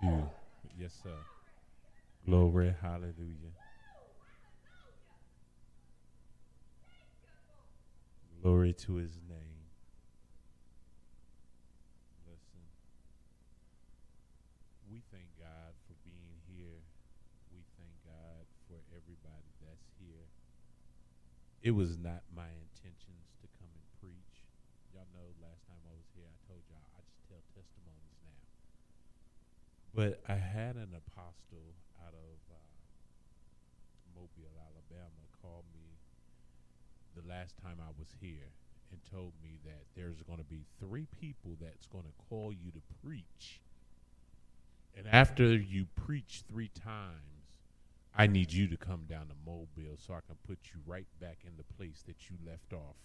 two. Yes, sir. Glory, hallelujah. Glory to his name. Listen, we thank God for being here. We thank God for everybody that's here. It was not my intentions to come and preach. Y'all know last time I was here, I told y'all I just tell testimonies now. But I had an apostle out of uh, Mobile, Alabama, call me the last time I was here and told me that there's going to be three people that's going to call you to preach. And after you preach three times, I need you to come down to Mobile so I can put you right back in the place that you left off.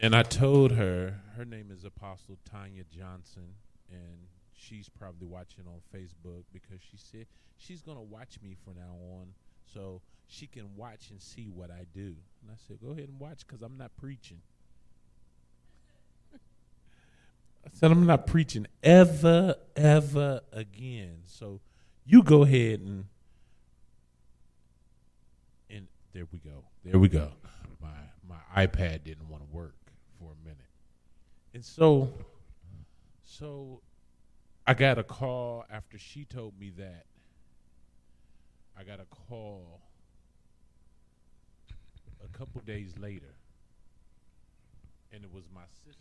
And I told her, her name is Apostle Tanya Johnson, and she's probably watching on Facebook because she said she's going to watch me from now on so she can watch and see what I do. And I said, go ahead and watch because I'm not preaching. I said, I'm not preaching ever, ever again. So you go ahead and, and there we go. There we go. My, my iPad didn't want to work for a minute. And so, so I got a call after she told me that. I got a call a couple days later, and it was my sister.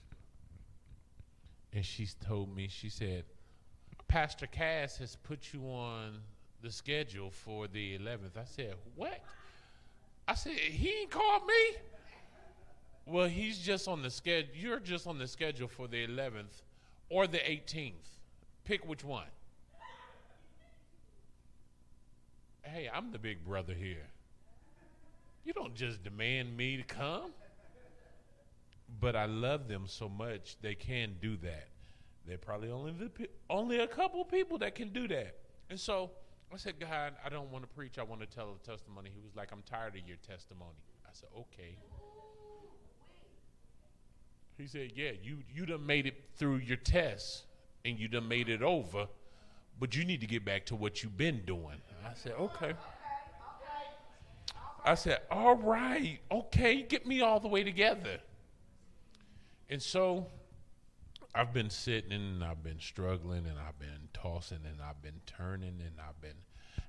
And she told me, she said, Pastor Cass has put you on the schedule for the 11th. I said, What? I said, He ain't called me. Well, he's just on the schedule. You're just on the schedule for the 11th or the 18th. Pick which one. Hey, I'm the big brother here. You don't just demand me to come. But I love them so much they can do that. They're probably only the only a couple people that can do that. And so I said, God, I don't want to preach. I want to tell a testimony. He was like, I'm tired of your testimony. I said, okay. He said, yeah, you you done made it through your test and you done made it over, but you need to get back to what you've been doing. I said, okay. I said, all right, okay, get me all the way together. And so I've been sitting and I've been struggling and I've been tossing and I've been turning and I've been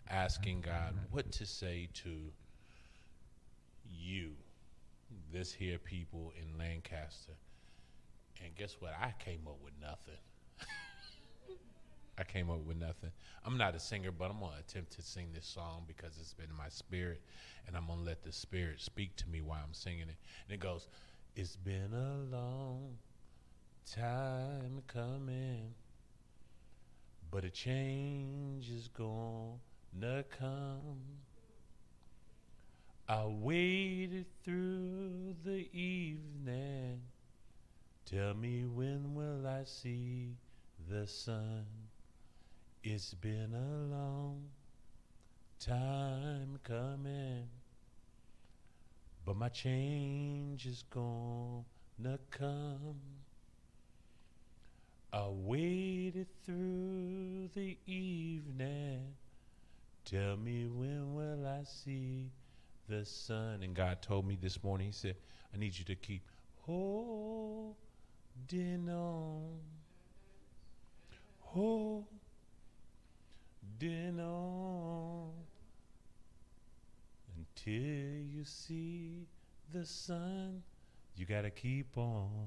asking God what to say to you, this here people in Lancaster. And guess what? I came up with nothing. I came up with nothing. I'm not a singer, but I'm to attempt to sing this song because it's been in my spirit, and I'm to let the spirit speak to me while I'm singing it. And it goes, It's been a long time coming, but a change is to come. I waited through the evening. Tell me when will I see the sun? It's been a long time coming, but my change is gonna come. I waited through the evening. Tell me when will I see the sun? And God told me this morning, He said, I need you to keep holding on. Holding on until you see the sun. You got to keep on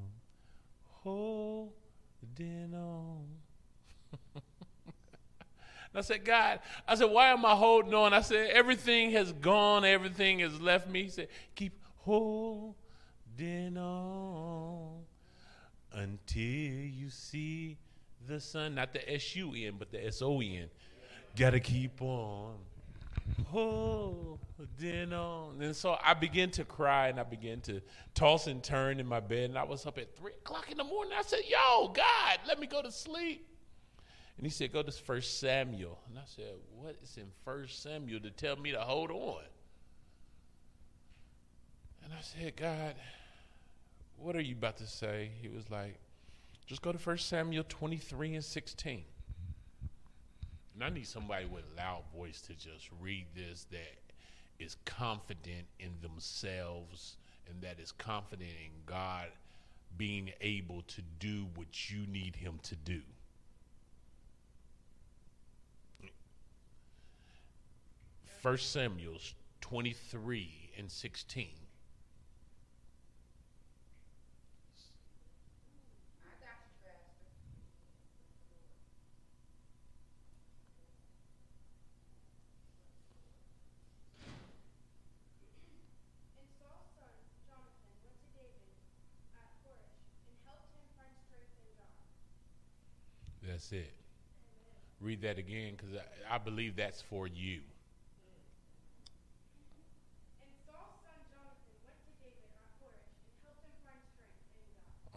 holding on. I said, God, I said, why am I holding on? I said, everything has gone, everything has left me. He said, keep holding on until you see the sun, not the S U N, but the S O N. Gotta keep on holding on. And so I began to cry and I began to toss and turn in my bed. And I was up at three o'clock in the morning. I said, Yo, God, let me go to sleep. And he said, Go to First Samuel. And I said, What is in First Samuel to tell me to hold on? And I said, God, What are you about to say? He was like, Just go to 1 Samuel 23 and 16. And I need somebody with a loud voice to just read this that is confident in themselves and that is confident in God being able to do what you need him to do. First Samuel 23 and 16. That's it. Read that again because I, I, believe that's for you.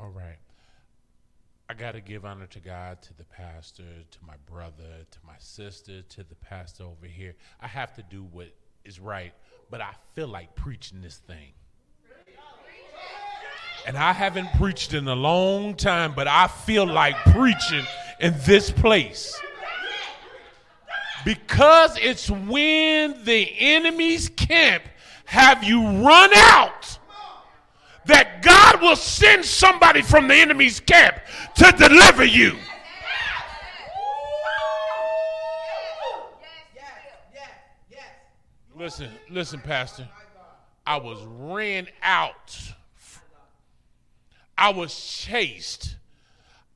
All right. I got to give honor to God, to the pastor, to my brother, to my sister, to the pastor over here. I have to do what is right, but I feel like preaching this thing. And I haven't preached in a long time, but I feel like preaching in this place. Because it's when the enemy's camp have you run out that God will send somebody from the enemy's camp to deliver you. Listen, listen, Pastor. I was ran out. I was chased.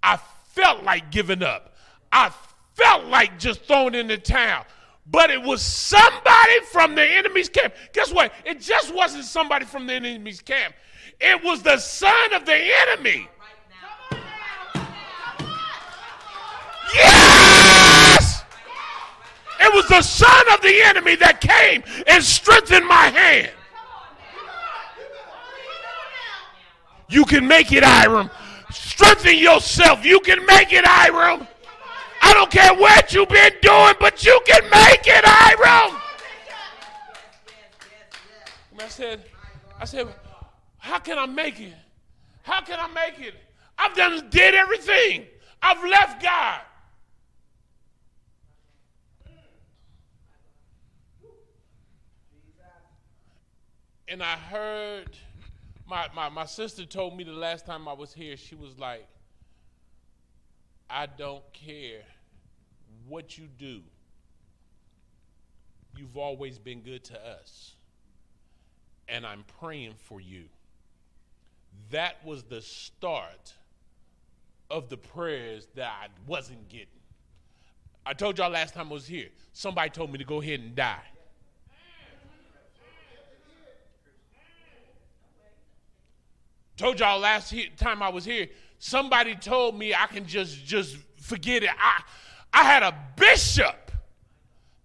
I felt like giving up. I felt like just throwing in the towel. But it was somebody from the enemy's camp. Guess what? It just wasn't somebody from the enemy's camp. It was the son of the enemy. Yes! It was the son of the enemy that came and strengthened my hand. You can make it, Hiram. Strengthen yourself. You can make it, Hiram. I don't care what you've been doing, but you can make it, Hiram. I said, I said, how can I make it? How can I make it? I've done did everything. I've left God. And I heard my, my, my sister told me the last time I was here, she was like, I don't care what you do. You've always been good to us. And I'm praying for you. That was the start of the prayers that I wasn't getting. I told y'all last time I was here, somebody told me to go ahead and die. Told y'all last he- time I was here, somebody told me I can just just forget it. I I had a bishop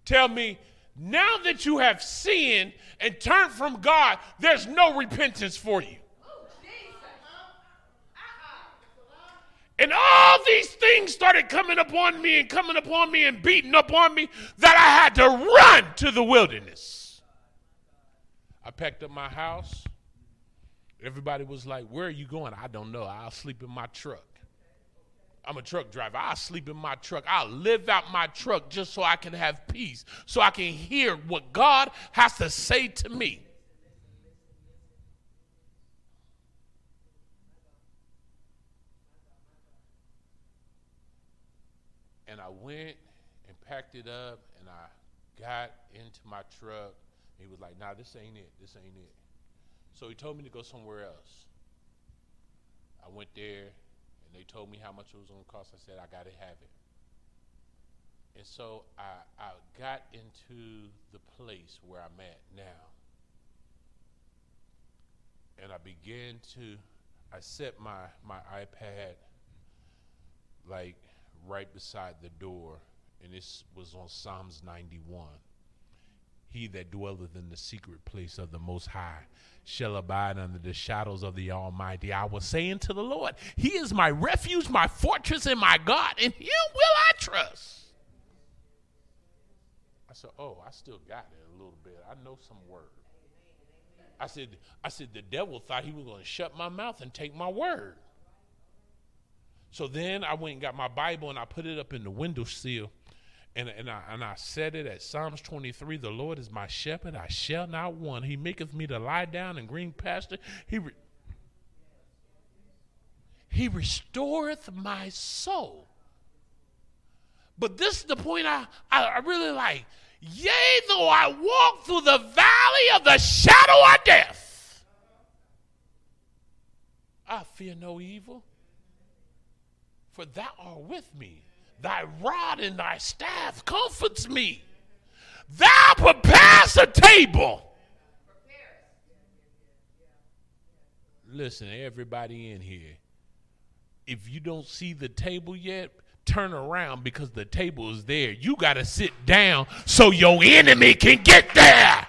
tell me, now that you have sinned and turned from God, there's no repentance for you. And all these things started coming upon me and coming upon me and beating upon me that I had to run to the wilderness. I packed up my house. Everybody was like, Where are you going? I don't know. I'll sleep in my truck. I'm a truck driver. I'll sleep in my truck. I'll live out my truck just so I can have peace, so I can hear what God has to say to me. And I went and packed it up and I got into my truck. He was like, nah, this ain't it. This ain't it. So he told me to go somewhere else. I went there, and they told me how much it was going to cost. I said, I got to have it. And so I, I got into the place where I'm at now. And I began to, I set my, my iPad like right beside the door, and this was on Psalms 91. He that dwelleth in the secret place of the Most High shall abide under the shadows of the Almighty. I was saying to the Lord, He is my refuge, my fortress, and my God. In Him will I trust. I said, Oh, I still got it a little bit. I know some word. I said, I said, the devil thought he was going to shut my mouth and take my word. So then I went and got my Bible and I put it up in the windowsill. And, and, I, and I said it at Psalms 23 The Lord is my shepherd, I shall not want. He maketh me to lie down in green pasture. He, re- he restoreth my soul. But this is the point I, I, I really like. Yea, though I walk through the valley of the shadow of death, I fear no evil, for thou art with me. Thy rod and thy staff comforts me. Thou preparest a table. Listen, everybody in here, if you don't see the table yet, turn around because the table is there. You got to sit down so your enemy can get there.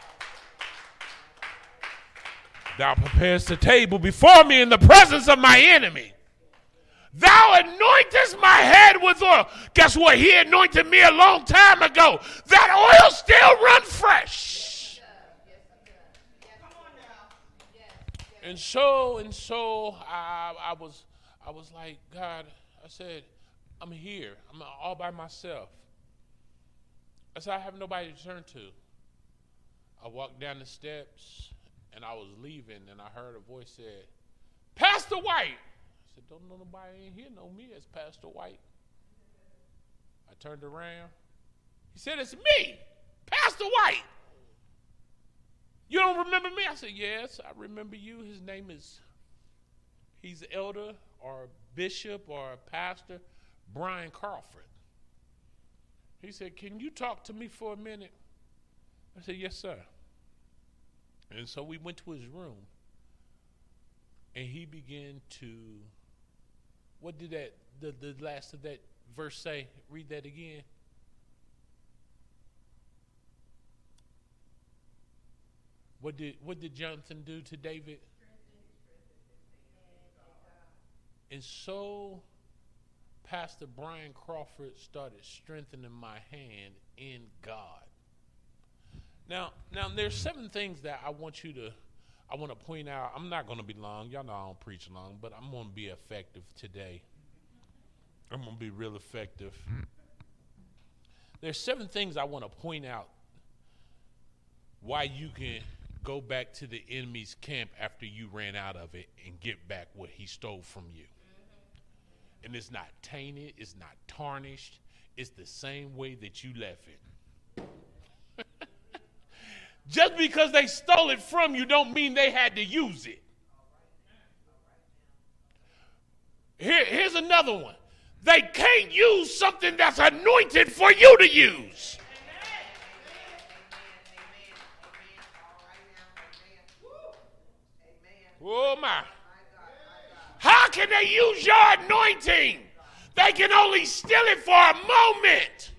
Thou preparest a table before me in the presence of my enemy. Thou anointest my head with oil. Guess what? He anointed me a long time ago. That oil still run fresh. And so and so I, I was I was like, God, I said, I'm here. I'm all by myself. I said, I have nobody to turn to. I walked down the steps and I was leaving and I heard a voice said, Pastor White. Said, Don't know nobody in here know me as Pastor White. I turned around. He said, It's me, Pastor White. You don't remember me? I said, Yes, I remember you. His name is, he's elder or bishop or pastor. Brian Crawford. He said, Can you talk to me for a minute? I said, Yes, sir. And so we went to his room and he began to what did that the, the last of that verse say? Read that again. What did what did Jonathan do to David? And so Pastor Brian Crawford started strengthening my hand in God. Now, now there's seven things that I want you to I want to point out. I'm not going to be long. Y'all know I don't preach long, but I'm going to be effective today. I'm going to be real effective. There's seven things I want to point out why you can go back to the enemy's camp after you ran out of it and get back what he stole from you and it's not tainted, it's not tarnished. It's the same way that you left it. Just because they stole it from you don't mean they had to use it. Here, here's another one. They can't use something that's anointed for you to use. Oh my. How can they use your anointing? They can only steal it for a moment.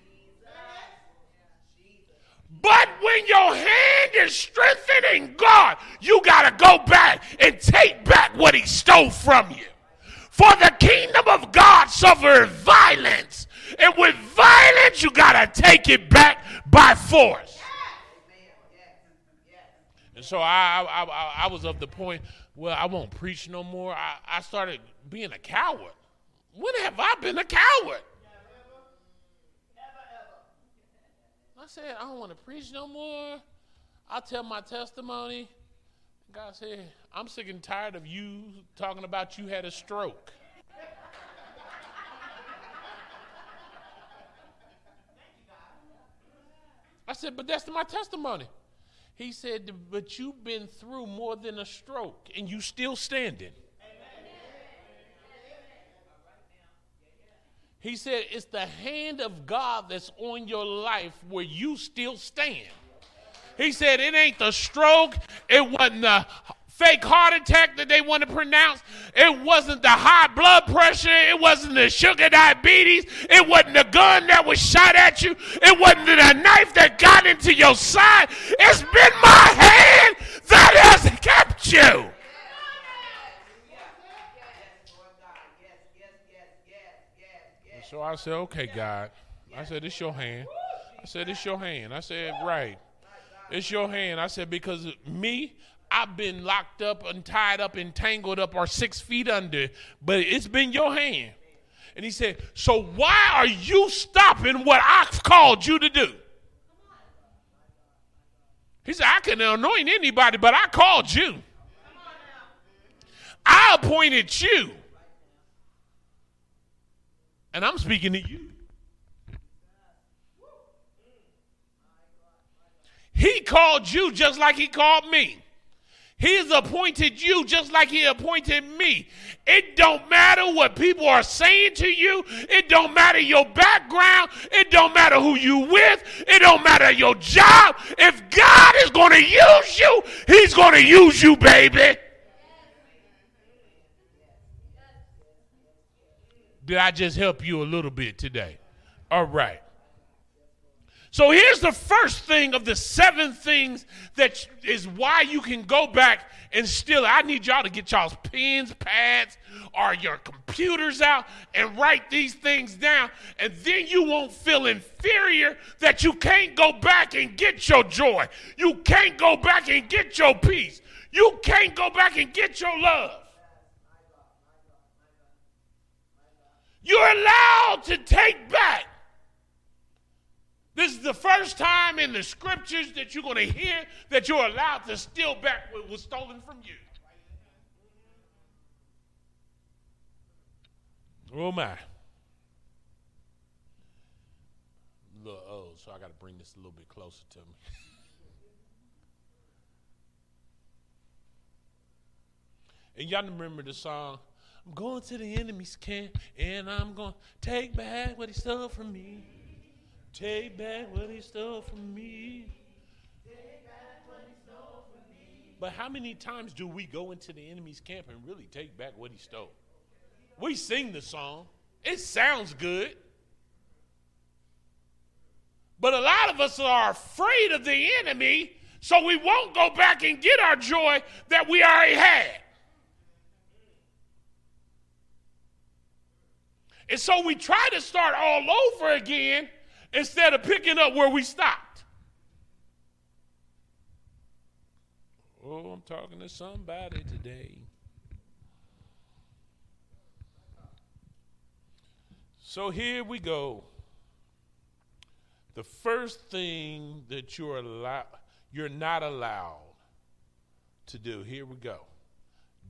But when your hand is strengthened in God, you got to go back and take back what He stole from you. For the kingdom of God suffered violence, and with violence, you got to take it back by force. And so I, I, I, I was of the point well, I won't preach no more. I, I started being a coward. When have I been a coward? I said, I don't want to preach no more. I'll tell my testimony. God said, I'm sick and tired of you talking about you had a stroke. I said, but that's my testimony. He said, But you've been through more than a stroke and you still standing. He said, It's the hand of God that's on your life where you still stand. He said, It ain't the stroke, it wasn't the fake heart attack that they want to pronounce. It wasn't the high blood pressure. It wasn't the sugar diabetes. It wasn't the gun that was shot at you. It wasn't the knife that got into your side. It's been my hand that has kept you. So I said, okay, God. I said, it's your hand. I said, it's your hand. I said, right. It's your hand. I said, because me, I've been locked up and tied up and tangled up or six feet under, but it's been your hand. And he said, So why are you stopping what I've called you to do? He said, I can anoint anybody, but I called you. I appointed you. And I'm speaking to you. He called you just like he called me. He's appointed you just like he appointed me. It don't matter what people are saying to you. It don't matter your background. It don't matter who you with. It don't matter your job. If God is going to use you, he's going to use you, baby. Did I just help you a little bit today? All right. So here's the first thing of the seven things that is why you can go back and still. I need y'all to get y'all's pens, pads, or your computers out and write these things down. And then you won't feel inferior that you can't go back and get your joy. You can't go back and get your peace. You can't go back and get your love. You're allowed to take back this is the first time in the scriptures that you're going to hear that you're allowed to steal back what was stolen from you. Oh my. Little old, so I got to bring this a little bit closer to me. and y'all remember the song, I'm going to the enemy's camp and I'm going to take back what he stole from me. Take back what he stole from me. Take back what he stole from me. But how many times do we go into the enemy's camp and really take back what he stole? We sing the song, it sounds good. But a lot of us are afraid of the enemy, so we won't go back and get our joy that we already had. And so we try to start all over again instead of picking up where we stopped. Oh, I'm talking to somebody today. So here we go. The first thing that you're allowed, you're not allowed to do. Here we go.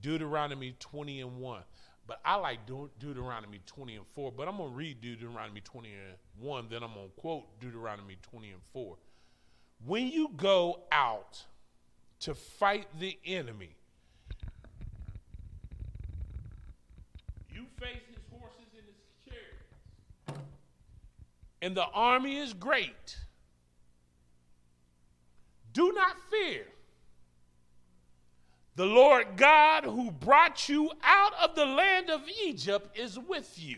Deuteronomy 20 and 1. But I like De- Deuteronomy 20 and 4, but I'm going to read Deuteronomy 20 and 1, then I'm going to quote Deuteronomy 20 and 4. When you go out to fight the enemy, you face his horses and his chariots, and the army is great. Do not fear the Lord God who brought you out of the land of Egypt is with you.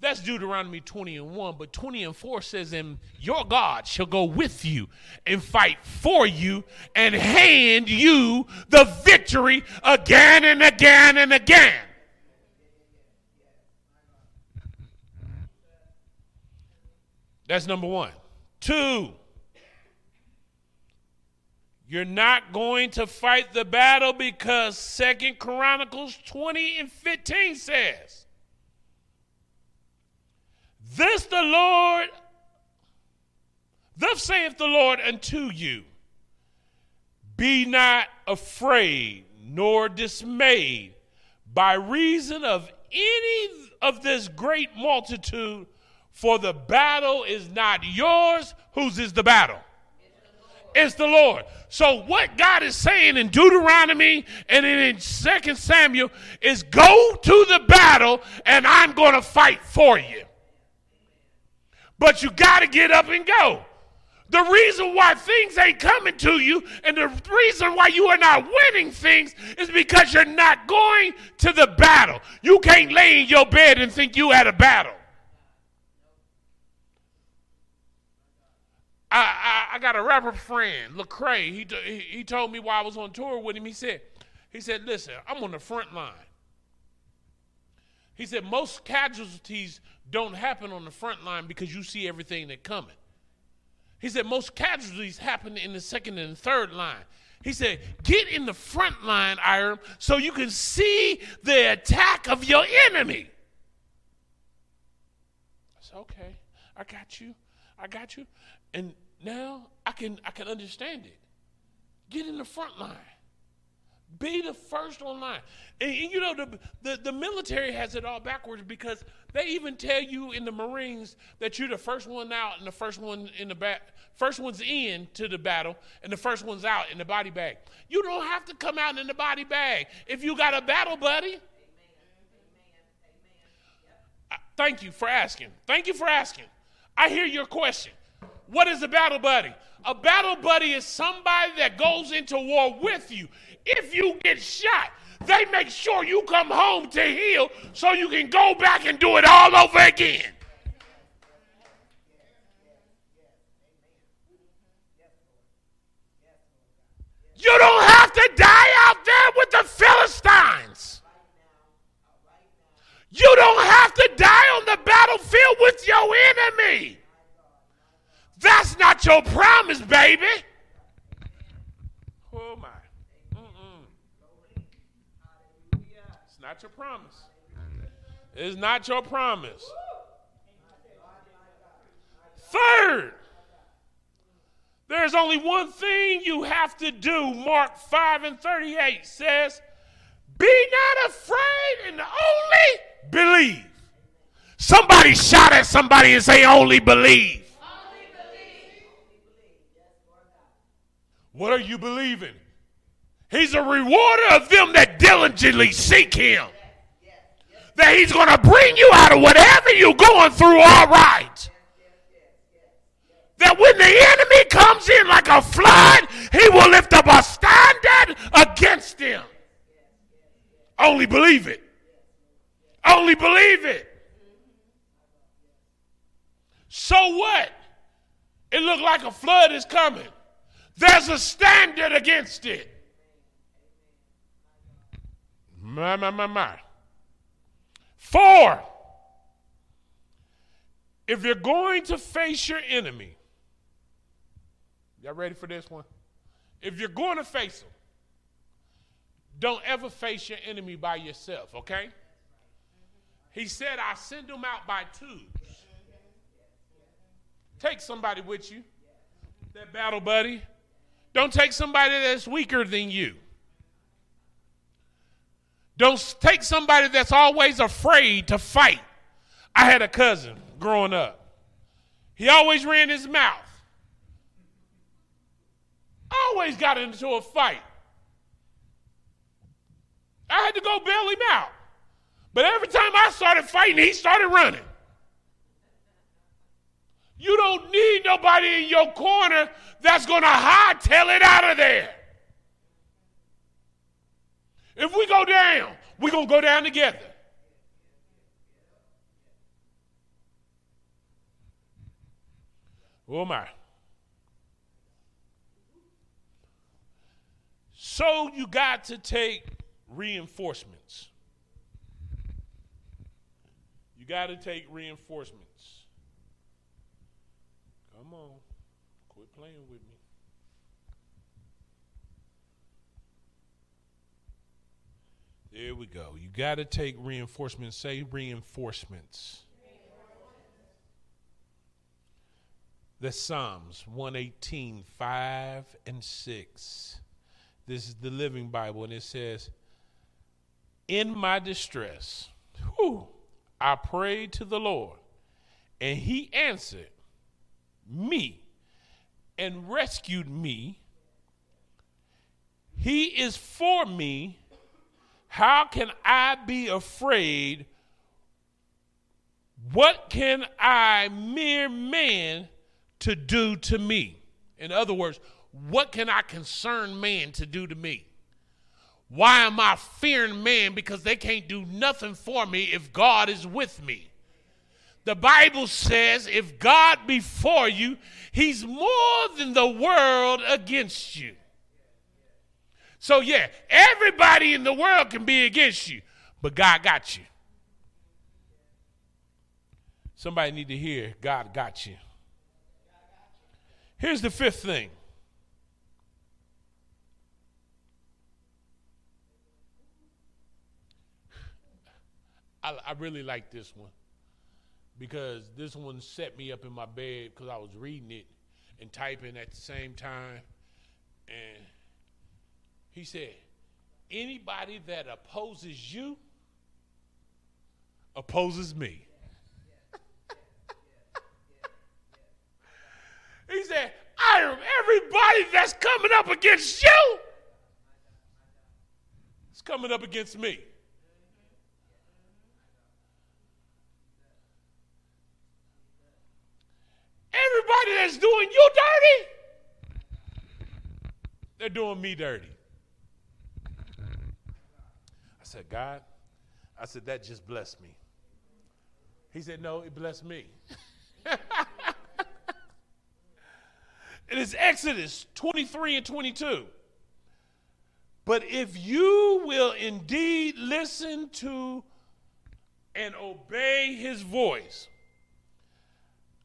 That's Deuteronomy 20 and 1. But 20 and 4 says, And your God shall go with you and fight for you and hand you the victory again and again and again. That's number one. Two, you're not going to fight the battle because Second Chronicles 20 and 15 says, This the Lord, thus saith the Lord unto you, Be not afraid nor dismayed by reason of any of this great multitude, for the battle is not yours. Whose is the battle? Is the Lord. So what God is saying in Deuteronomy and in Second Samuel is go to the battle and I'm going to fight for you. But you got to get up and go. The reason why things ain't coming to you and the reason why you are not winning things is because you're not going to the battle. You can't lay in your bed and think you had a battle. I, I, I got a rapper friend, Lecrae. He, he, he told me while I was on tour with him, he said, he said, listen, I'm on the front line. He said, most casualties don't happen on the front line because you see everything that coming. He said, most casualties happen in the second and third line. He said, Get in the front line, Hiram, so you can see the attack of your enemy. I said, Okay, I got you. I got you. And now I can I can understand it. Get in the front line. Be the first online. And, and, you know, the, the, the military has it all backwards because they even tell you in the Marines that you're the first one out and the first one in the back, first one's in to the battle and the first one's out in the body bag. You don't have to come out in the body bag if you got a battle buddy. Amen. Amen. Thank you for asking. Thank you for asking. I hear your question. What is a battle buddy? A battle buddy is somebody that goes into war with you. If you get shot, they make sure you come home to heal so you can go back and do it all over again. You don't have to die out there with the Philistines. You don't have to die on the battlefield with your enemy. That's not your promise, baby. Oh my. It's not your promise. It's not your promise. Third, there's only one thing you have to do. Mark 5 and 38 says, Be not afraid and only believe. Somebody shout at somebody and say, Only believe. What are you believing? He's a rewarder of them that diligently seek him. That he's going to bring you out of whatever you're going through all right. That when the enemy comes in like a flood, he will lift up a standard against him. Only believe it. Only believe it. So what? It looked like a flood is coming. There's a standard against it. My, my, my, my. Four, if you're going to face your enemy, y'all ready for this one? If you're going to face them, don't ever face your enemy by yourself, okay? He said, I send them out by twos. Take somebody with you, that battle buddy. Don't take somebody that's weaker than you. Don't take somebody that's always afraid to fight. I had a cousin growing up. He always ran his mouth. Always got into a fight. I had to go bail him out. But every time I started fighting, he started running. You don't need nobody in your corner that's going to hightail it out of there. If we go down, we're going to go down together. Oh my. So you got to take reinforcements. You got to take reinforcements. On. Quit playing with me. There we go. You got to take reinforcements. Say reinforcements. The Psalms 118, 5 and 6. This is the Living Bible, and it says, In my distress, whew, I prayed to the Lord, and he answered me and rescued me. He is for me how can I be afraid? What can I, mere man, to do to me? In other words, what can I concern man to do to me? Why am I fearing man? Because they can't do nothing for me if God is with me. The Bible says, if God be for you, he's more than the world against you. So, yeah, everybody in the world can be against you, but God got you. Somebody need to hear, God got you. Here's the fifth thing I, I, really like this one because this one set me up in my bed because I was reading it and typing at the same time. And he said, anybody that opposes you opposes me. he said, I am everybody that's coming up against you. It's coming up against me. Everybody that's doing you dirty, they're doing me dirty. I said, God, I said, that just blessed me. He said, no, it blessed me. it is Exodus 23 and 22. But if you will indeed listen to and obey his voice,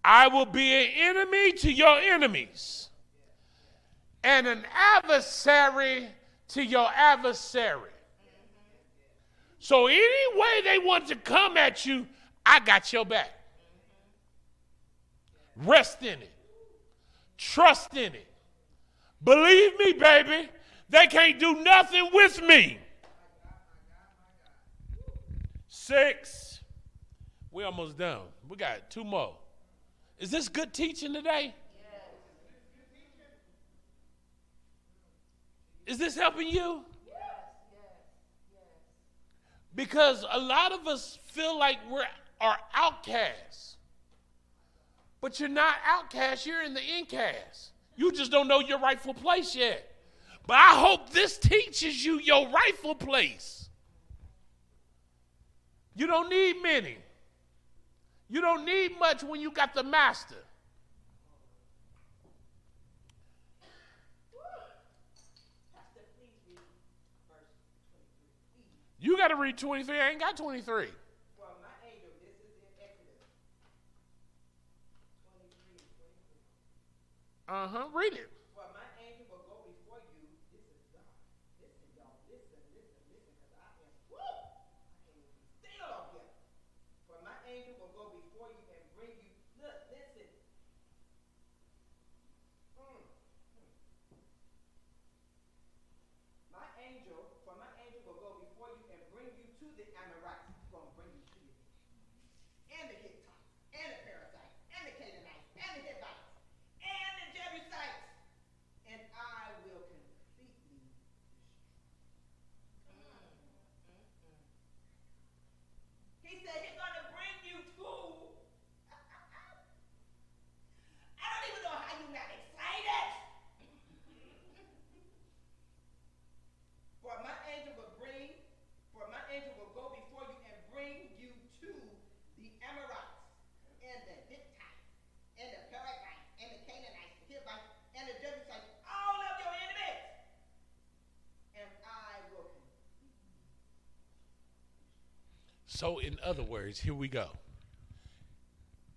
I will be an enemy to your enemies and an adversary to your adversary. So, any way they want to come at you, I got your back. Rest in it, trust in it. Believe me, baby, they can't do nothing with me. Six. we almost done. We got two more. Is this good teaching today? Is this helping you? Yes. Because a lot of us feel like we're are outcasts. But you're not outcast, you're in the incast. You just don't know your rightful place yet. But I hope this teaches you your rightful place. You don't need many. You don't need much when you got the master. You got to read 23. I ain't got 23. Uh huh. Read it. So, in other words, here we go.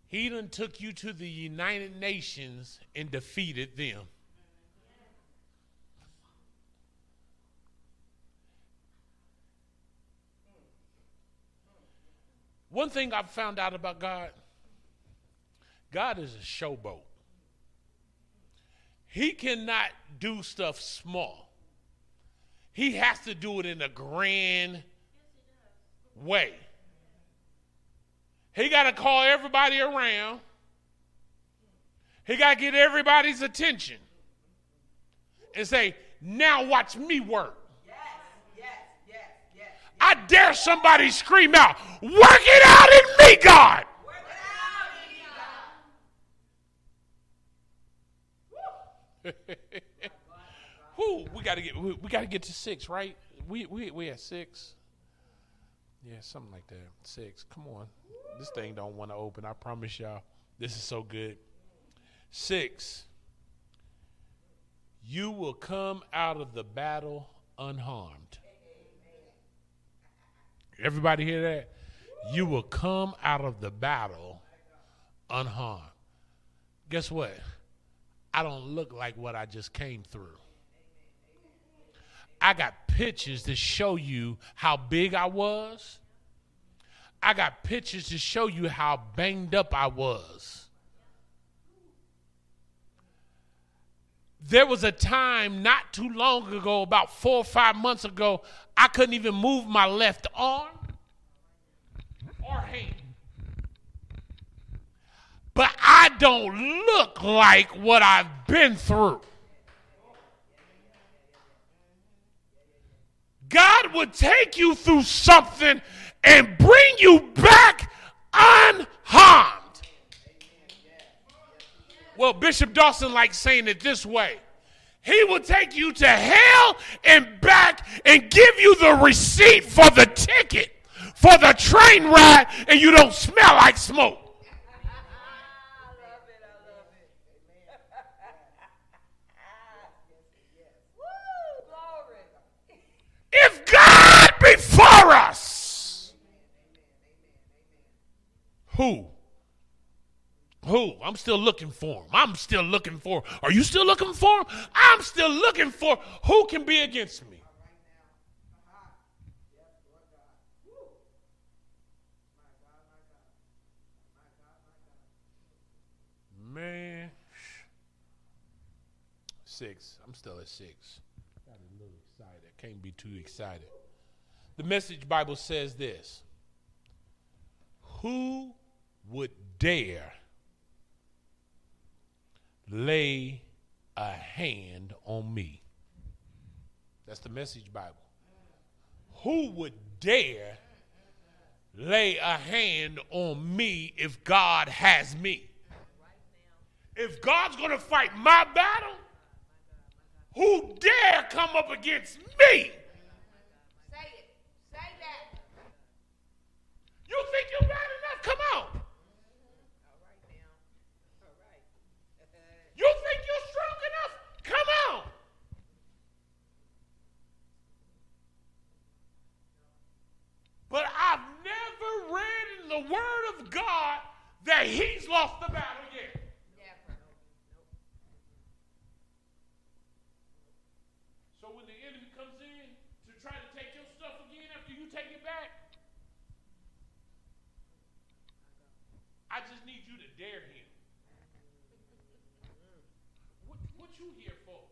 He done took you to the United Nations and defeated them. One thing I've found out about God God is a showboat. He cannot do stuff small, He has to do it in a grand way. He got to call everybody around. He got to get everybody's attention and say, now watch me work. I dare somebody scream out, work it out in me, God. Whoo, we got to get we, we got to get to six, right? We we we at six. Yeah, something like that. Six. Come on. This thing don't want to open. I promise y'all. This is so good. Six. You will come out of the battle unharmed. Everybody hear that? You will come out of the battle unharmed. Guess what? I don't look like what I just came through. I got pictures to show you how big I was. I got pictures to show you how banged up I was. There was a time not too long ago, about four or five months ago, I couldn't even move my left arm or hand. But I don't look like what I've been through. God would take you through something and bring you back unharmed. Well, Bishop Dawson likes saying it this way. He will take you to hell and back and give you the receipt for the ticket for the train ride and you don't smell like smoke. If God be for us, who? Who? I'm still looking for him. I'm still looking for. Are you still looking for him? I'm still looking for who can be against me. Man, six. I'm still at six. Excited. Can't be too excited. The Message Bible says this Who would dare lay a hand on me? That's the Message Bible. Who would dare lay a hand on me if God has me? If God's going to fight my battle, who dare come up against me? Say it. Say that. You think you're bad enough? Come on. All right now. All right. you think you're strong enough? Come on. But I've never read in the Word of God that He's lost the battle yet. I just need you to dare him. What, what you here for?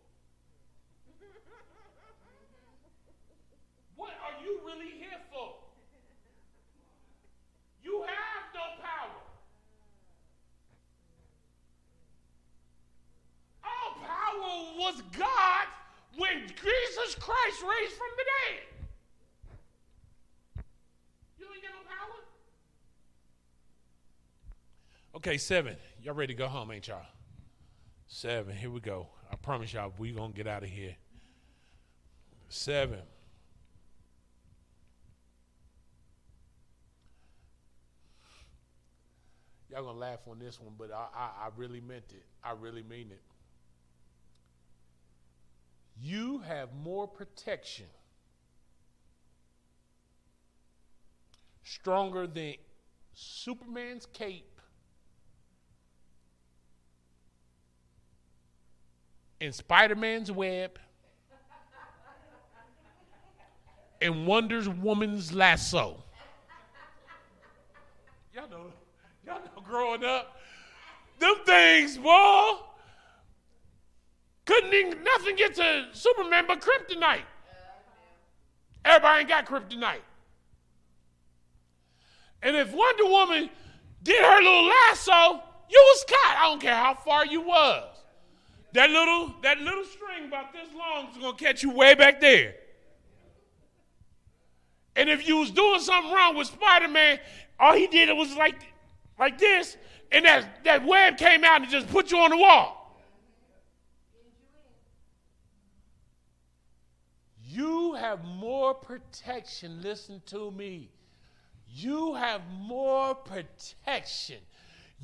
What are you really here for? You have no power. All power was God when Jesus Christ raised from the dead. You ain't got no power. Okay, seven. Y'all ready to go home, ain't y'all? Seven. Here we go. I promise y'all, we gonna get out of here. Seven. Y'all gonna laugh on this one, but I, I, I really meant it. I really mean it. You have more protection, stronger than Superman's cape and Spider Man's web, and Wonder Woman's lasso. Y'all know, y'all know growing up, them things, boy, couldn't even, nothing get to Superman but kryptonite. Everybody ain't got kryptonite. And if Wonder Woman did her little lasso, you was caught. I don't care how far you was. That little, that little string about this long is gonna catch you way back there. And if you was doing something wrong with Spider-Man, all he did was like, like this, and that, that web came out and just put you on the wall. You have more protection. Listen to me. You have more protection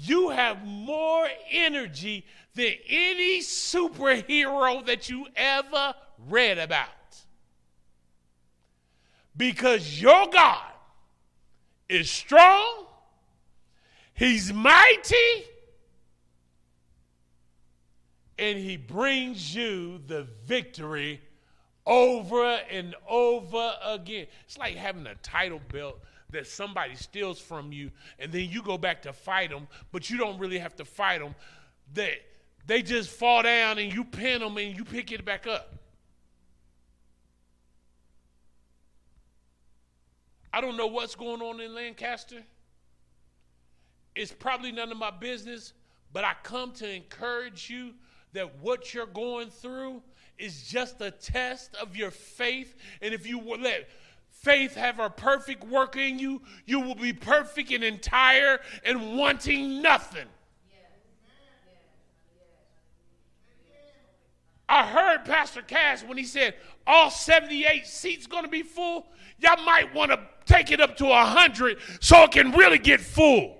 you have more energy than any superhero that you ever read about. Because your God is strong, He's mighty, and He brings you the victory over and over again. It's like having a title belt that somebody steals from you and then you go back to fight them, but you don't really have to fight them. That they just fall down and you pin them and you pick it back up. I don't know what's going on in Lancaster. It's probably none of my business, but I come to encourage you that what you're going through is just a test of your faith. And if you will let faith have a perfect work in you, you will be perfect and entire and wanting nothing. I heard Pastor Cass when he said all 78 seats going to be full. Y'all might want to take it up to 100 so it can really get full.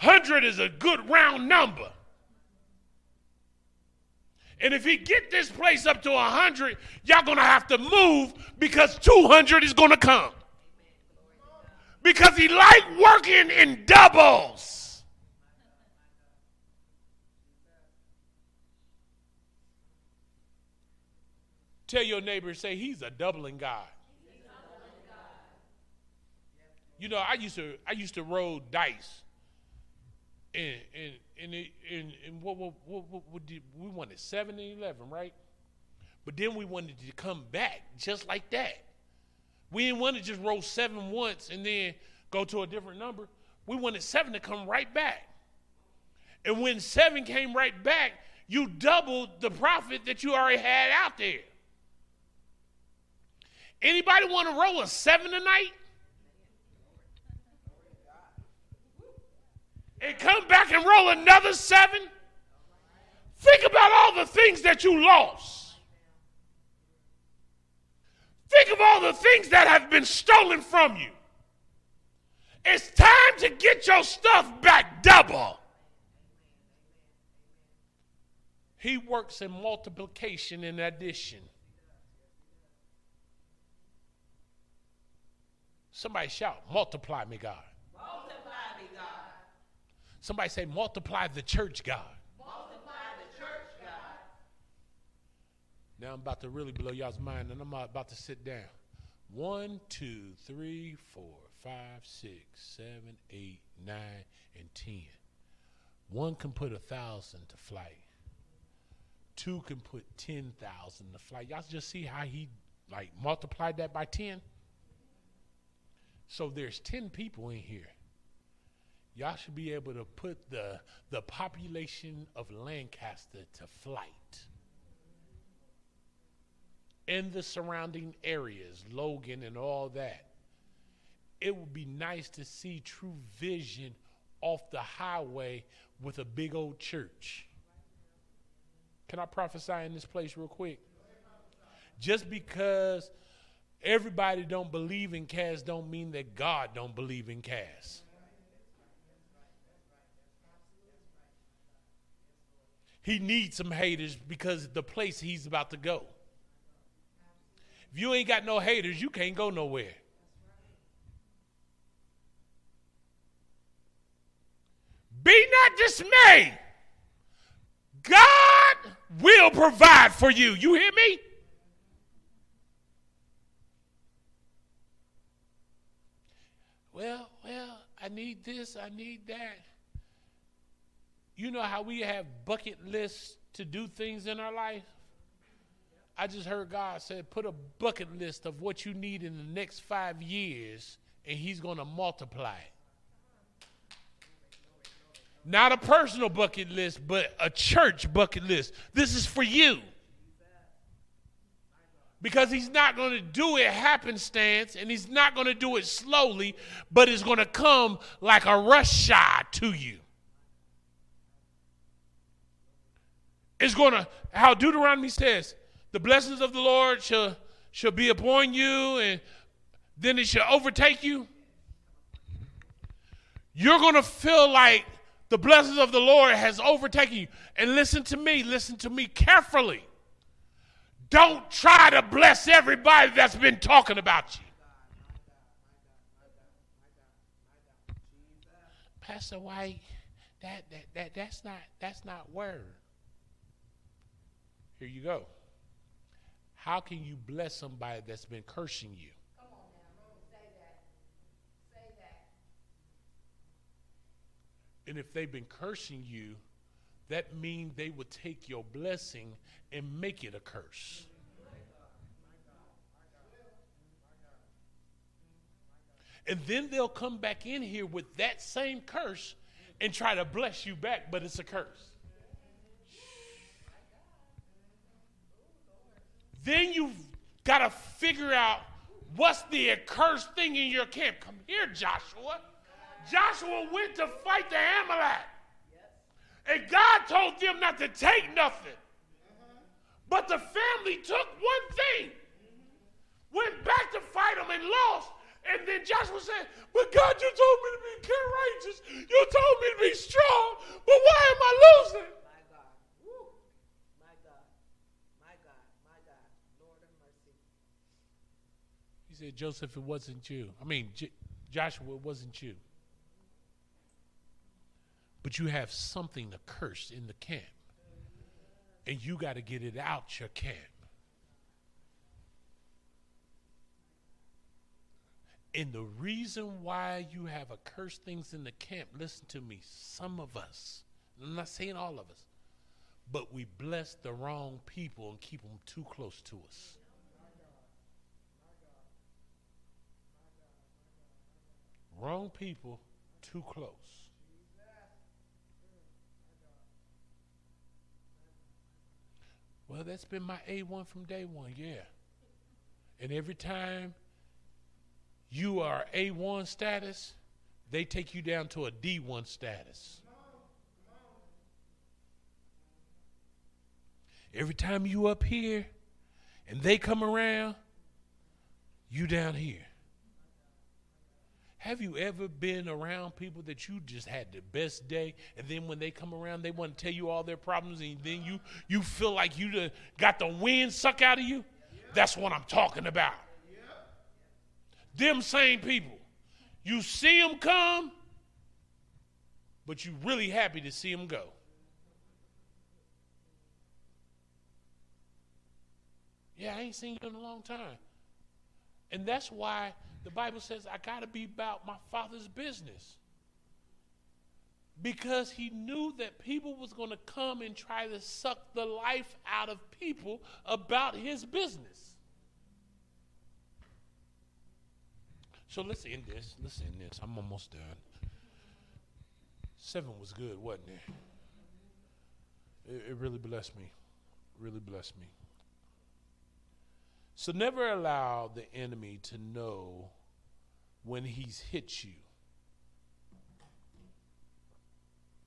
100 is a good round number. And if he get this place up to 100, y'all going to have to move because 200 is going to come. Because he like working in doubles. Tell your neighbor, say he's a doubling God. You know, I used to I used to roll dice and and and it, and, and what, what, what, what did, we wanted seven and eleven, right? But then we wanted to come back just like that. We didn't want to just roll seven once and then go to a different number. We wanted seven to come right back. And when seven came right back, you doubled the profit that you already had out there. Anybody want to roll a seven tonight? And come back and roll another seven? Think about all the things that you lost. Think of all the things that have been stolen from you. It's time to get your stuff back double. He works in multiplication and addition. Somebody shout, multiply me, God. Somebody say, multiply the church, God. Multiply the church, God. Now I'm about to really blow y'all's mind, and I'm about to sit down. One, two, three, four, five, six, seven, eight, nine, and ten. One can put a thousand to flight. Two can put ten thousand to flight. Y'all just see how he like multiplied that by ten. So there's ten people in here y'all should be able to put the, the population of Lancaster to flight. In the surrounding areas, Logan and all that. It would be nice to see true vision off the highway with a big old church. Can I prophesy in this place real quick? Just because everybody don't believe in Cass don't mean that God don't believe in Cass. He needs some haters because the place he's about to go. If you ain't got no haters, you can't go nowhere. Be not dismayed. God will provide for you. You hear me? Well, well, I need this, I need that. You know how we have bucket lists to do things in our life? I just heard God said, put a bucket list of what you need in the next five years, and He's going to multiply. Not a personal bucket list, but a church bucket list. This is for you. Because he's not going to do it happenstance and he's not going to do it slowly, but it's going to come like a rush shot to you. Is going to, how Deuteronomy says, the blessings of the Lord shall, shall be upon you and then it shall overtake you. You're going to feel like the blessings of the Lord has overtaken you. And listen to me, listen to me carefully. Don't try to bless everybody that's been talking about you. Pastor White, that, that, that that's not that's not word. Here you go. How can you bless somebody that's been cursing you? Come on now. Say that. Say that. And if they've been cursing you, that means they will take your blessing and make it a curse. And then they'll come back in here with that same curse and try to bless you back, but it's a curse. Then you've got to figure out what's the accursed thing in your camp. Come here, Joshua. Joshua went to fight the Amalek. And God told them not to take nothing. But the family took one thing, went back to fight them and lost. And then Joshua said, But God, you told me to be courageous. You told me to be strong. But why am I losing? My God. Woo. My God. My God. My God. Lord of mercy. He said, Joseph, it wasn't you. I mean, J- Joshua, it wasn't you. But you have something accursed in the camp. And you got to get it out your camp. And the reason why you have accursed things in the camp, listen to me, some of us, I'm not saying all of us, but we bless the wrong people and keep them too close to us. Wrong people, too close. Well, that's been my A1 from day one, yeah. And every time you are A1 status, they take you down to a D1 status. Every time you up here and they come around, you down here. Have you ever been around people that you just had the best day, and then when they come around, they want to tell you all their problems, and then you you feel like you got the wind suck out of you? That's what I'm talking about. Them same people. You see them come, but you really happy to see them go. Yeah, I ain't seen you in a long time. And that's why the Bible says I got to be about my father's business. Because he knew that people was going to come and try to suck the life out of people about his business. So let's end this. Let's end this. I'm almost done. Seven was good, wasn't it? It, it really blessed me. Really blessed me. So never allow the enemy to know when he's hit you.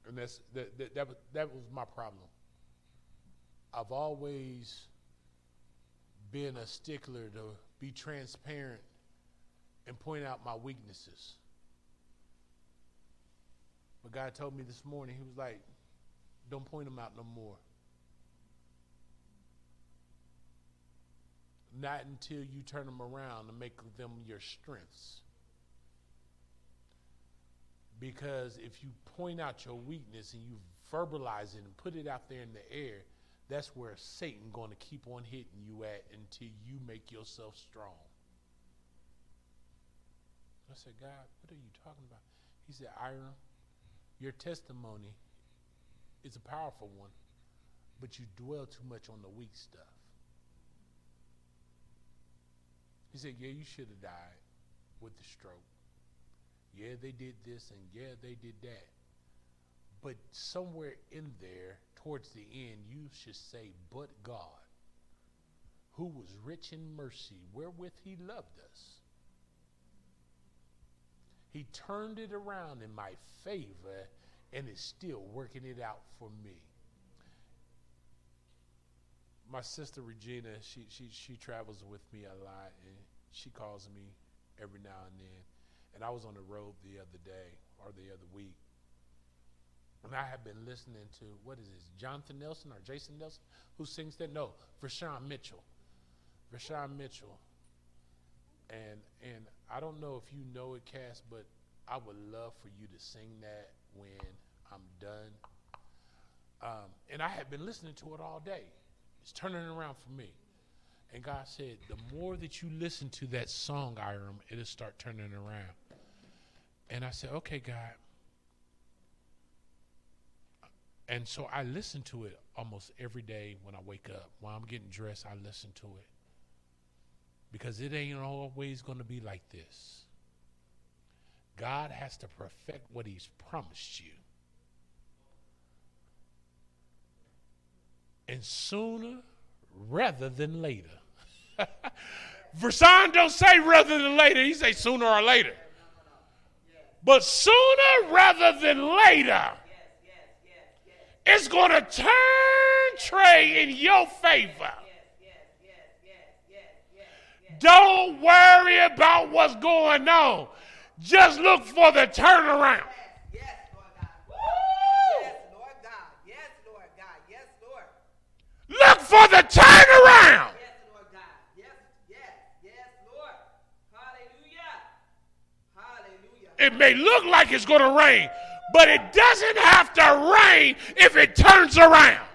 And that's that that, that, that was my problem. I've always been a stickler to be transparent and point out my weaknesses. But God told me this morning, He was like, don't point them out no more. Not until you turn them around and make them your strengths. Because if you point out your weakness and you verbalize it and put it out there in the air, that's where Satan going to keep on hitting you at until you make yourself strong. I said, God, what are you talking about? He said, Hiram, your testimony is a powerful one, but you dwell too much on the weak stuff. He said, Yeah, you should have died with the stroke. Yeah, they did this and yeah, they did that. But somewhere in there, towards the end, you should say, But God, who was rich in mercy, wherewith he loved us. He turned it around in my favor and is still working it out for me. My sister Regina, she, she, she travels with me a lot and she calls me every now and then. And I was on the road the other day or the other week. And I have been listening to, what is this, Jonathan Nelson or Jason Nelson? Who sings that? No, VaShawn Mitchell. VaShawn Mitchell. And and I don't know if you know it, Cass, but I would love for you to sing that when I'm done. Um, and I have been listening to it all day. It's turning around for me. And God said, the more that you listen to that song, Hiram, it'll start turning around. And I said, okay, God. And so I listen to it almost every day when I wake up. While I'm getting dressed, I listen to it. Because it ain't always going to be like this. God has to perfect what He's promised you. And sooner rather than later. VaShawn don't say rather than later, he say sooner or later. But sooner rather than later, it's going to turn Trey in your favor. Don't worry about what's going on. Just look for the turnaround. Look for the turnaround. Yes, Lord God. Yes, yes, yes, Lord. Hallelujah. Hallelujah. It may look like it's going to rain, but it doesn't have to rain if it turns around.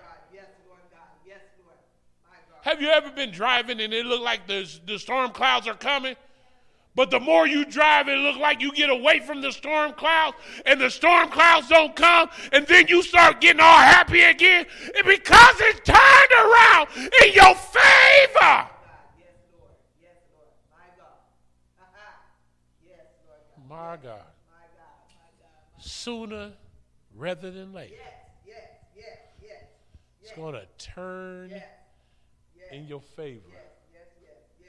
Have you ever been driving and it looked like the, the storm clouds are coming? But the more you drive, it look like you get away from the storm clouds, and the storm clouds don't come, and then you start getting all happy again. And because it's turned around in your favor. God. Yes, Lord. Yes, Lord. My God. Ha-ha. Yes, God. My God. My God. My God. Sooner rather than later, Yes, yes, yes, yes. it's going to turn in your favor. yes, yes, yes,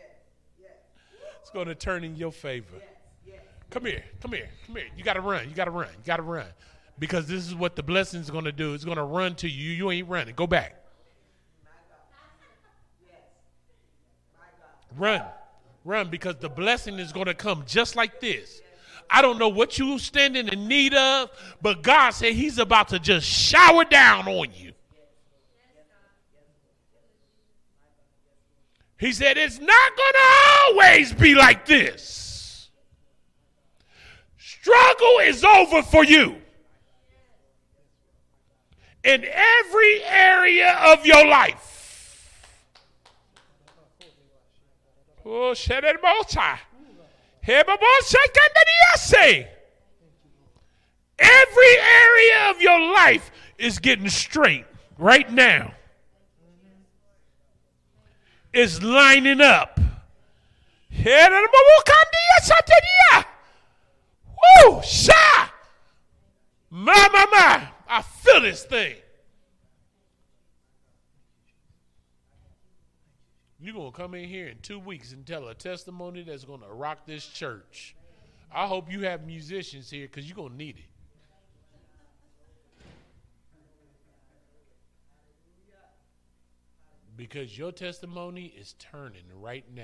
yes, yes, It's going to turn in your favor. yes, yes. Come here, come here, come here. You got to run. You got to run. You got to run. Because this is what the blessing is going to do. It's going to run to you. You ain't running. Go back. My God. Yes. My God. Run. Run because the blessing is going to come just like this. I don't know what you standing in need of, but God said He's about to just shower down on you. He said it's not going to always be like this. Struggle is over for you. In every area of your life. Oh, Sherebota. Hebabosakandaniase. Every area of your life is getting straight right now. Is lining up. Woo! Sha! My, my, my. I feel this thing. You're going to come in here in two weeks and tell a testimony that's going to rock this church. I hope you have musicians here because you're going to need it. Because your testimony is turning right now.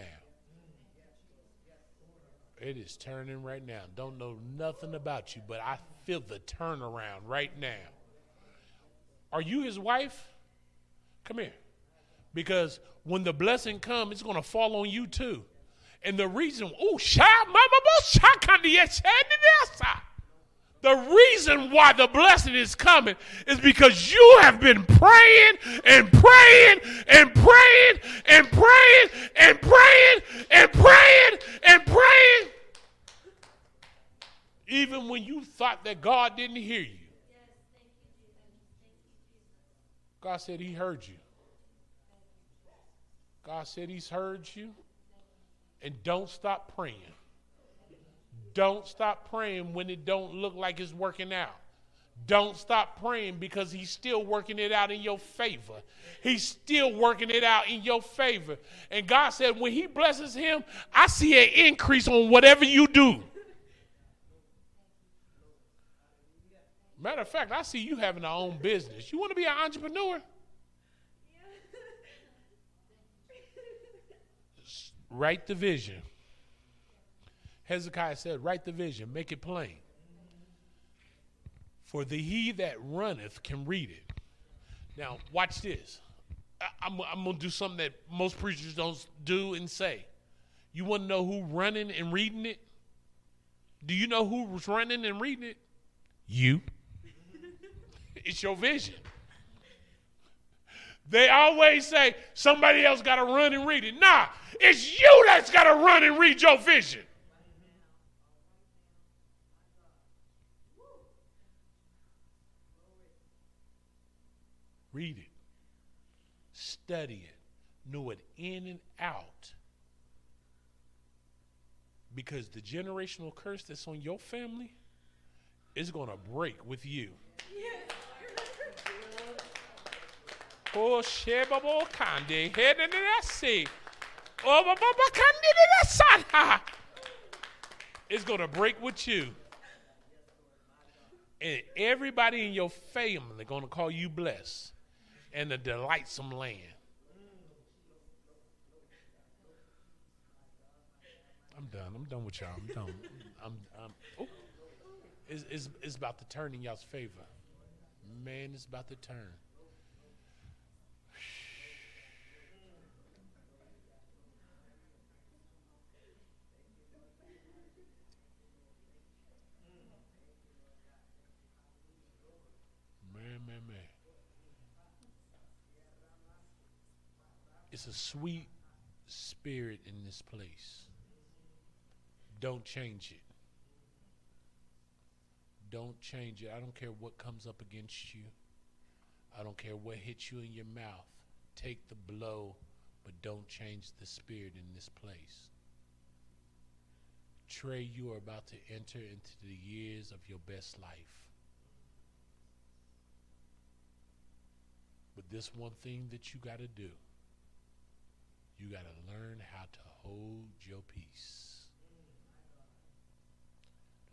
It is turning right now. Don't know nothing about you, but I feel the turnaround right now. Are you his wife? Come here. Because when the blessing comes, it's going to fall on you too. And the reason, oh, the reason why the blessing is coming is because you have been praying and praying and praying and praying and praying and praying and praying. Even when you thought that God didn't hear you, God said He heard you. God said He's heard you. And don't stop praying. Don't stop praying when it don't look like it's working out. Don't stop praying because he's still working it out in your favor. He's still working it out in your favor. And God said, when he blesses him, I see an increase on whatever you do. Matter of fact, I see you having your own business. You want to be an entrepreneur? Write the vision. Hezekiah said, Write the vision, make it plain. For the he that runneth can read it. Now, watch this. I, am I'm going to do something that most preachers don't do and say. You want to know who running and reading it? Do you know who was running and reading it? You. it's your vision. They always say somebody else got to run and read it. Nah, it's you that's got to run and read your vision. Read it. Study it. Know it in and out. Because the generational curse that's on your family is going to break with you. Oh, the sun. It's going to break with you. And everybody in your family going to call you blessed and a delightsome land. I'm done. I'm done with y'all. I'm done. I'm, I'm oh, it's, it's, it's about to turn in y'all's favor. Man, it's about to turn. Man, man, man. It's sweet spirit in this place. Don't change it. Don't change it. I don't care what comes up against you. I don't care what hits you in your mouth. Take the blow, but don't change the spirit in this place. Trey, you are about to enter into the years of your best life. But this one thing that you got to do, you got to learn how to hold your peace.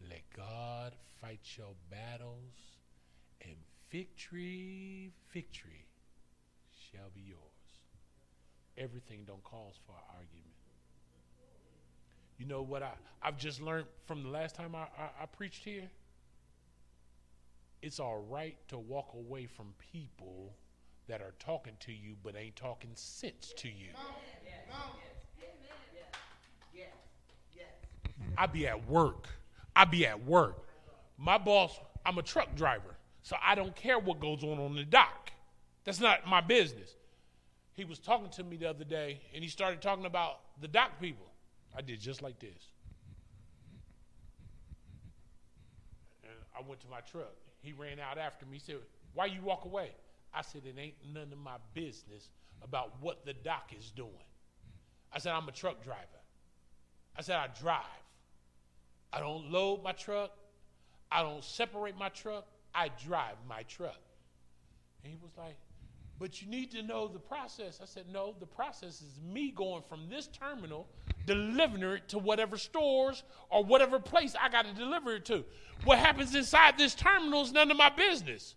Let God fight your battles, and victory, victory shall be yours. Everything don't cause for an argument. You know what I, I've just learned from the last time I, I, I preached here? It's all right to walk away from people that are talking to you but ain't talking sense to you. I be at work. I be at work. My boss, I'm a truck driver, so I don't care what goes on on the dock. That's not my business. He was talking to me the other day, and he started talking about the dock people. I did just like this. And I went to my truck. He ran out after me. He said, Why you walk away? I said, It ain't none of my business about what the dock is doing. I said, I'm a truck driver. I said, I drive. I don't load my truck. I don't separate my truck. I drive my truck. And he was like, But you need to know the process. I said, No, the process is me going from this terminal, delivering it to whatever stores or whatever place I got to deliver it to. What happens inside this terminal is none of my business.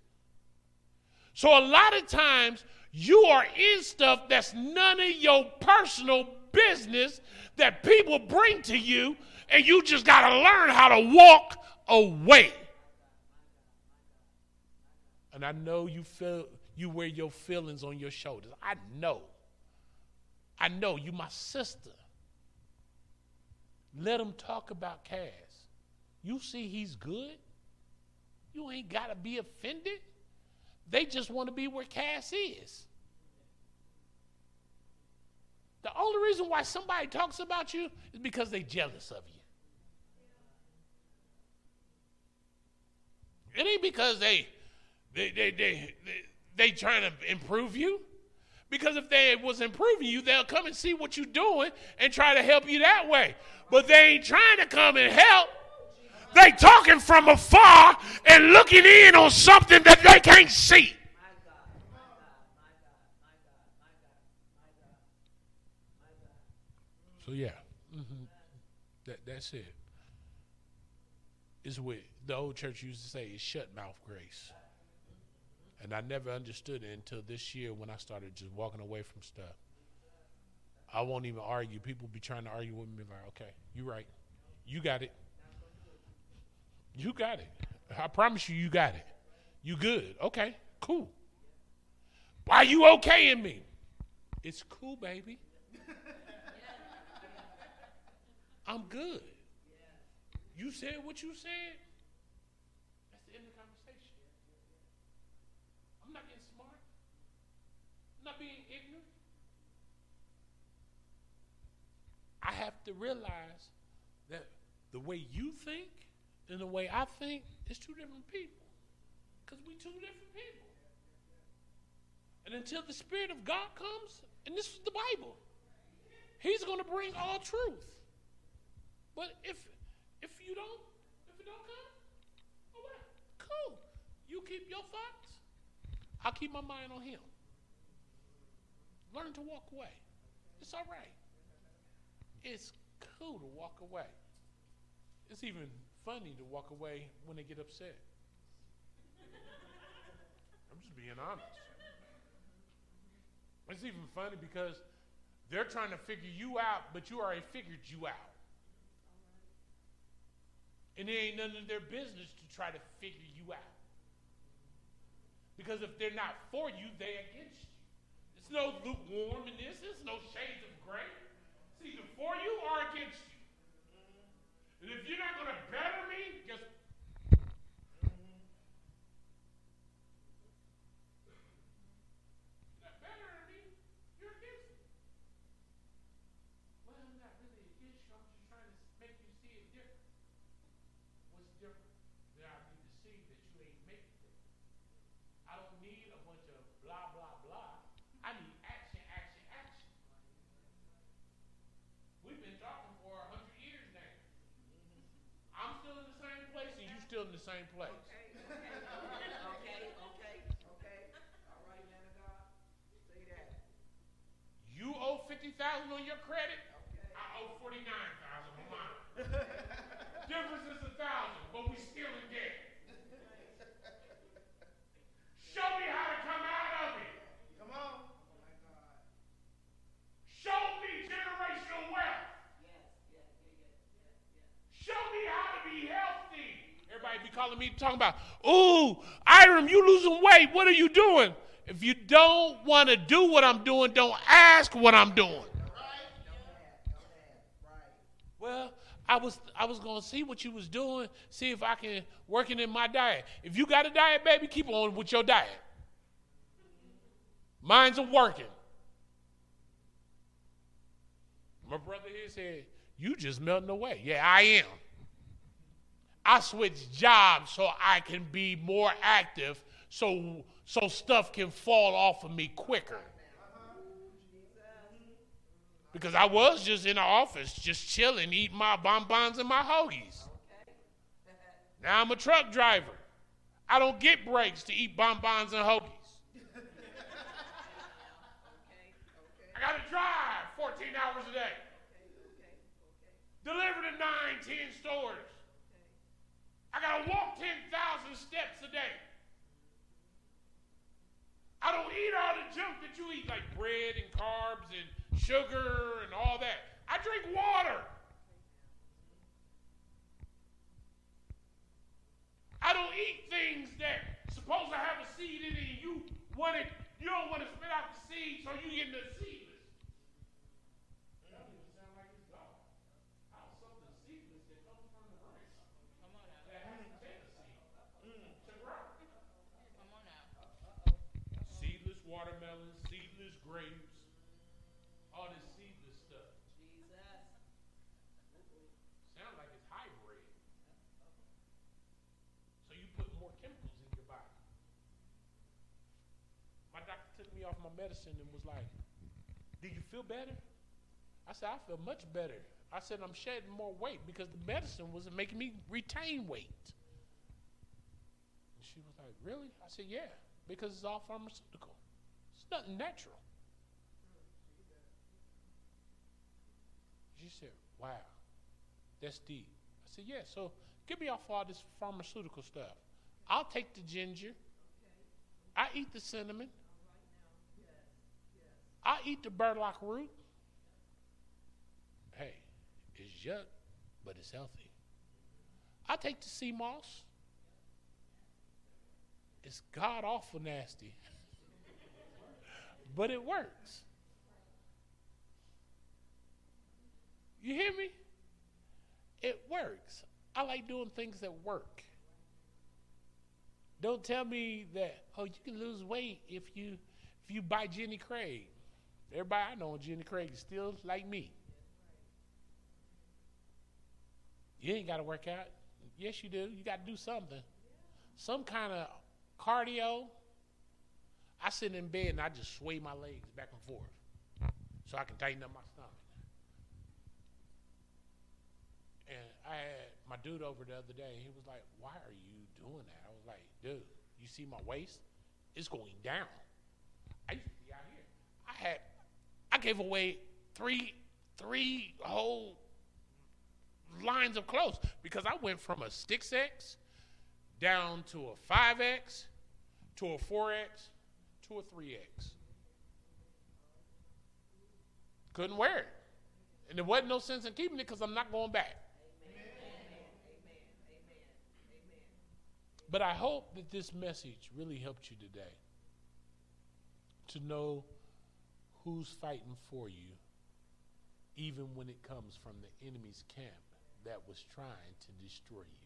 So a lot of times you are in stuff that's none of your personal business that people bring to you, and you just got to learn how to walk away. And I know you feel you wear your feelings on your shoulders. I know. I know you my sister. Let them talk about Cass. You see he's good. You ain't got to be offended. They just want to be where Cass is. The only reason why somebody talks about you is because they're jealous of you. It ain't because they they they they they, they trying to improve you. Because if they was improving you, they'll come and see what you're doing and try to help you that way. But they ain't trying to come and help. They talking from afar and looking in on something that they can't see. So yeah, mm-hmm. that that's it. It's what the old church used to say is shut mouth grace. And I never understood it until this year when I started just walking away from stuff. I won't even argue. People be trying to argue with me like, okay, you right. You got it. You got it. I promise you, you got it. You good. Okay, cool. Why you okay in me? It's cool, baby. I'm good. You said what you said. That's the end of the conversation. I'm not getting smart. I'm not being ignorant. I have to realize that the way you think and the way I think is two different people. Because we two different people. And until the Spirit of God comes, and this is the Bible, He's going to bring all truth. But if if you don't, if it don't come, oh well, cool. You keep your thoughts. I'll keep my mind on Him. Learn to walk away. It's all right. It's cool to walk away. It's even funny to walk away when they get upset. I'm just being honest. It's even funny because they're trying to figure you out, but you already figured you out. And it ain't none of their business to try to figure you out. Because if they're not for you, they're against you. It's no lukewarm in this. There's no shades of gray. It's either for you or against you. And if you're not going to better me, just You're not bettering me, you're against me. Well, I'm not really against you. I'm just trying to make you see it different. What's different? That I need to see that you ain't making it. I don't need a bunch of blah, blah, blah. I need action, action, action. We've been talking for a hundred years now. I'm still in the same place and you still in the same place. Okay, okay, okay, okay. All right, man of God. Say that. You owe fifty thousand on your credit. Okay. I owe forty nine thousand on mine. Difference is a thousand, but we still in debt. Show me how to come out of it. Come on. Oh my God. Show me generational wealth. Yes, yes, yes, yes, yes, yes. Show me how to be healthy. Everybody be calling me talking about, ooh, Hiram, you losing weight. What are you doing? If you don't want to do what I'm doing, don't ask what I'm doing. Right? Don't have, don't have. Right. Well, I was I was gonna see what you was doing, see if I can work it in my diet. If you got a diet, baby, keep on with your diet. Mine's a working. My brother here said, "You just melting away." Yeah, I am. I switched jobs so I can be more active, so so stuff can fall off of me quicker. Because I was just in the office, just chilling, eating my bonbons and my hoagies. Now I'm a truck driver. I don't get breaks to eat bonbons and hoagies. I got to drive 14 hours a day, deliver to 9, 10 stores. I got to walk 10,000 steps a day. I don't eat all the junk that you eat, like bread and carbs and sugar and all that. I drink water. I don't eat things that supposed to have a seed in it you want it, you don't want to spit out the seed, so you get the seedless. That don't even sound like it's God. How's something seedless that comes from the ground? That hasn't taken a seed to grow. Seedless watermelons, seedless grapes, all this seedless stuff. Jesus. Sound like it's hybrid. So you put more chemicals in your body. My doctor took off my medicine and was like, Do you feel better? I said, I feel much better. I said, I'm shedding more weight because the medicine wasn't making me retain weight. And she was like, Really? I said, Yeah, because it's all pharmaceutical. It's nothing natural. She said, Wow, that's deep. I said, Yeah, so get me off all this pharmaceutical stuff. I'll take the ginger. I eat the cinnamon. I eat the burdock root. Hey, it's yuck, but it's healthy. I take the sea moss. It's god awful nasty, but it works. You hear me? It works. I like doing things that work. Don't tell me that oh you can lose weight if you if you buy Jenny Craig. Everybody I know Jenny Craig is still like me. You ain't got to work out. Yes, you do. You got to do something. Some kind of cardio. I sit in bed and I just sway my legs back and forth so I can tighten up my stomach. And I had my dude over the other day. He was like, "Why are you doing that?" I was like, "Dude, you see my waist? It's going down. I used to be out here. I had, I gave away three, three whole lines of clothes because I went from a six X down to a five X to a four X to a three X. Couldn't wear it, and there wasn't no sense in keeping it because I'm not going back. But I hope that this message really helped you today to know who's fighting for you, even when it comes from the enemy's camp that was trying to destroy you.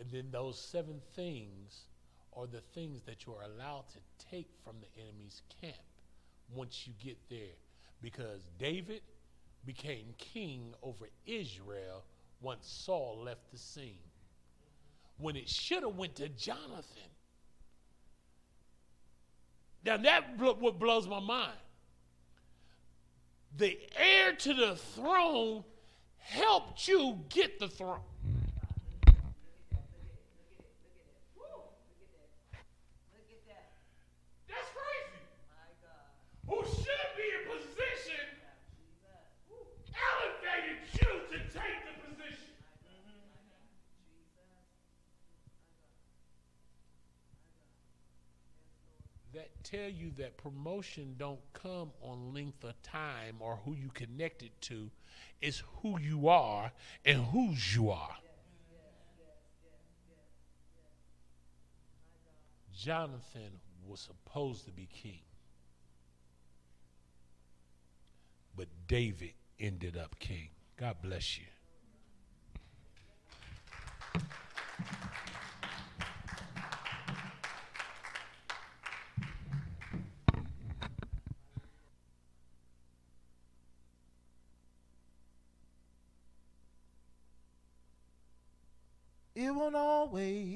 And then those seven things are the things that you are allowed to take from the enemy's camp once you get there. Because David became king over Israel once Saul left the scene when it should have went to Jonathan. Now that blo- what blows my mind. The heir to the throne helped you get the throne. Look at that. That's crazy. My God. Who should be in position Jesus. elevated you to take the position. That tell you that promotion don't come on length of time or who you connected to. It's who you are and whose you are. Jonathan was supposed to be king. But David ended up king. God bless you. It won't always